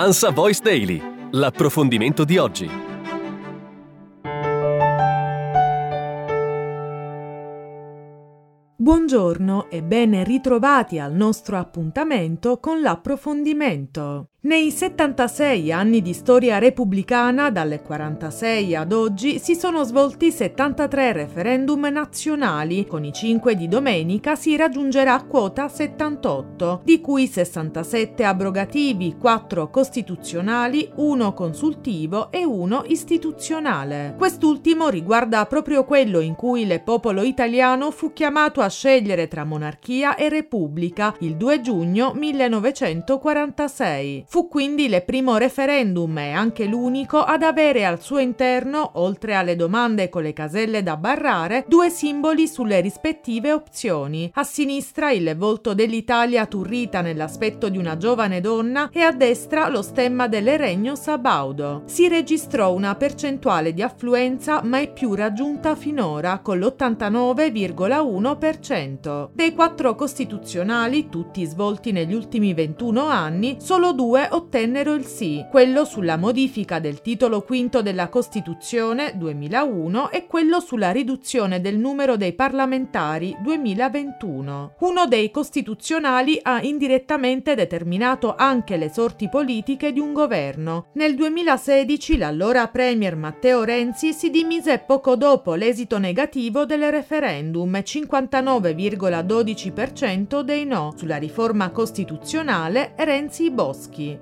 Ansa Voice Daily, l'approfondimento di oggi. Buongiorno e ben ritrovati al nostro appuntamento con l'approfondimento. Nei 76 anni di storia repubblicana, dalle 46 ad oggi, si sono svolti 73 referendum nazionali, con i 5 di domenica si raggiungerà quota 78, di cui 67 abrogativi, 4 costituzionali, 1 consultivo e 1 istituzionale. Quest'ultimo riguarda proprio quello in cui il popolo italiano fu chiamato a scegliere tra monarchia e repubblica il 2 giugno 1946. Fu quindi il primo referendum e anche l'unico ad avere al suo interno, oltre alle domande con le caselle da barrare, due simboli sulle rispettive opzioni. A sinistra il volto dell'Italia turrita nell'aspetto di una giovane donna e a destra lo stemma del Regno Sabaudo. Si registrò una percentuale di affluenza mai più raggiunta finora, con l'89,1%. Dei quattro costituzionali, tutti svolti negli ultimi 21 anni, solo due due ottennero il sì, quello sulla modifica del titolo quinto della Costituzione 2001 e quello sulla riduzione del numero dei parlamentari 2021. Uno dei costituzionali ha indirettamente determinato anche le sorti politiche di un governo. Nel 2016 l'allora Premier Matteo Renzi si dimise poco dopo l'esito negativo del referendum 59,12% dei no sulla riforma costituzionale Renzi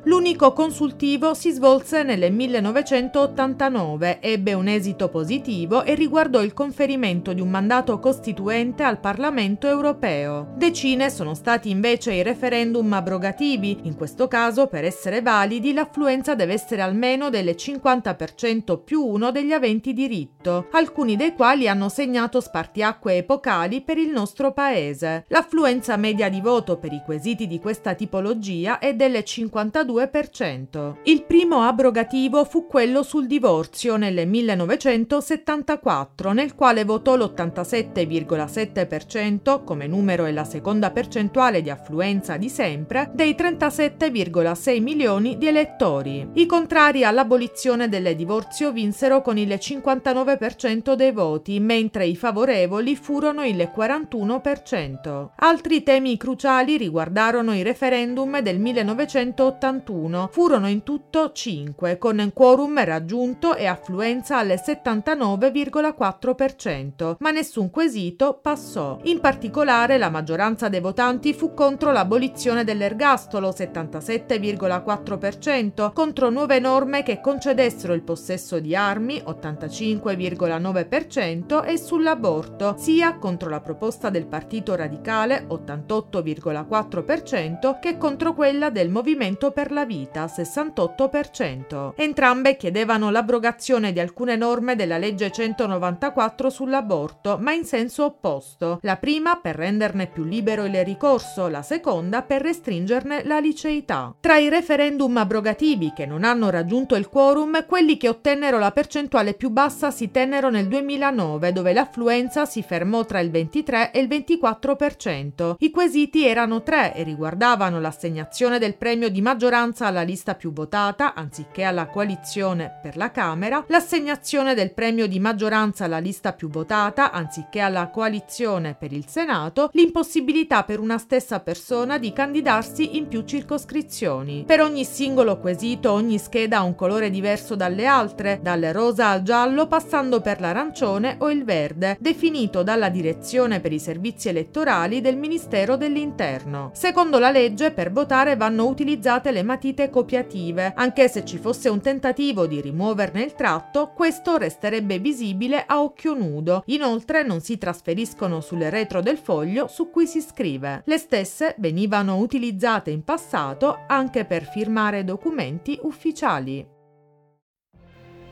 L'unico consultivo si svolse nel 1989, ebbe un esito positivo e riguardò il conferimento di un mandato costituente al Parlamento europeo. Decine sono stati invece i referendum abrogativi, in questo caso per essere validi l'affluenza deve essere almeno del 50% più uno degli aventi diritto, alcuni dei quali hanno segnato spartiacque epocali per il nostro paese. L'affluenza media di voto per i quesiti di questa tipologia è del 50 42%. Il primo abrogativo fu quello sul divorzio nel 1974, nel quale votò l'87,7% come numero e la seconda percentuale di affluenza di sempre dei 37,6 milioni di elettori. I contrari all'abolizione del divorzio vinsero con il 59% dei voti, mentre i favorevoli furono il 41%. Altri temi cruciali riguardarono i referendum del 1980 71. Furono in tutto 5, con quorum raggiunto e affluenza al 79,4%, ma nessun quesito passò. In particolare la maggioranza dei votanti fu contro l'abolizione dell'ergastolo 77,4%, contro nuove norme che concedessero il possesso di armi 85,9% e sull'aborto, sia contro la proposta del Partito Radicale 88,4% che contro quella del Movimento per la vita 68%. Entrambe chiedevano l'abrogazione di alcune norme della legge 194 sull'aborto, ma in senso opposto. La prima per renderne più libero il ricorso, la seconda per restringerne la liceità. Tra i referendum abrogativi che non hanno raggiunto il quorum, quelli che ottennero la percentuale più bassa si tennero nel 2009, dove l'affluenza si fermò tra il 23 e il 24%. I quesiti erano tre e riguardavano l'assegnazione del premio di maggioranza maggioranza alla lista più votata, anziché alla coalizione per la Camera, l'assegnazione del premio di maggioranza alla lista più votata, anziché alla coalizione per il Senato, l'impossibilità per una stessa persona di candidarsi in più circoscrizioni. Per ogni singolo quesito ogni scheda ha un colore diverso dalle altre, dal rosa al giallo passando per l'arancione o il verde, definito dalla Direzione per i servizi elettorali del Ministero dell'Interno. Secondo la legge, per votare vanno utilizzate utilizzate le matite copiative. Anche se ci fosse un tentativo di rimuoverne il tratto, questo resterebbe visibile a occhio nudo. Inoltre non si trasferiscono sul retro del foglio su cui si scrive. Le stesse venivano utilizzate in passato anche per firmare documenti ufficiali.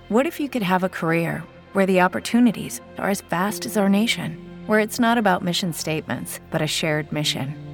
What if you could have a career where the opportunities are as vast as our nation, where it's not about mission statements, but a shared mission?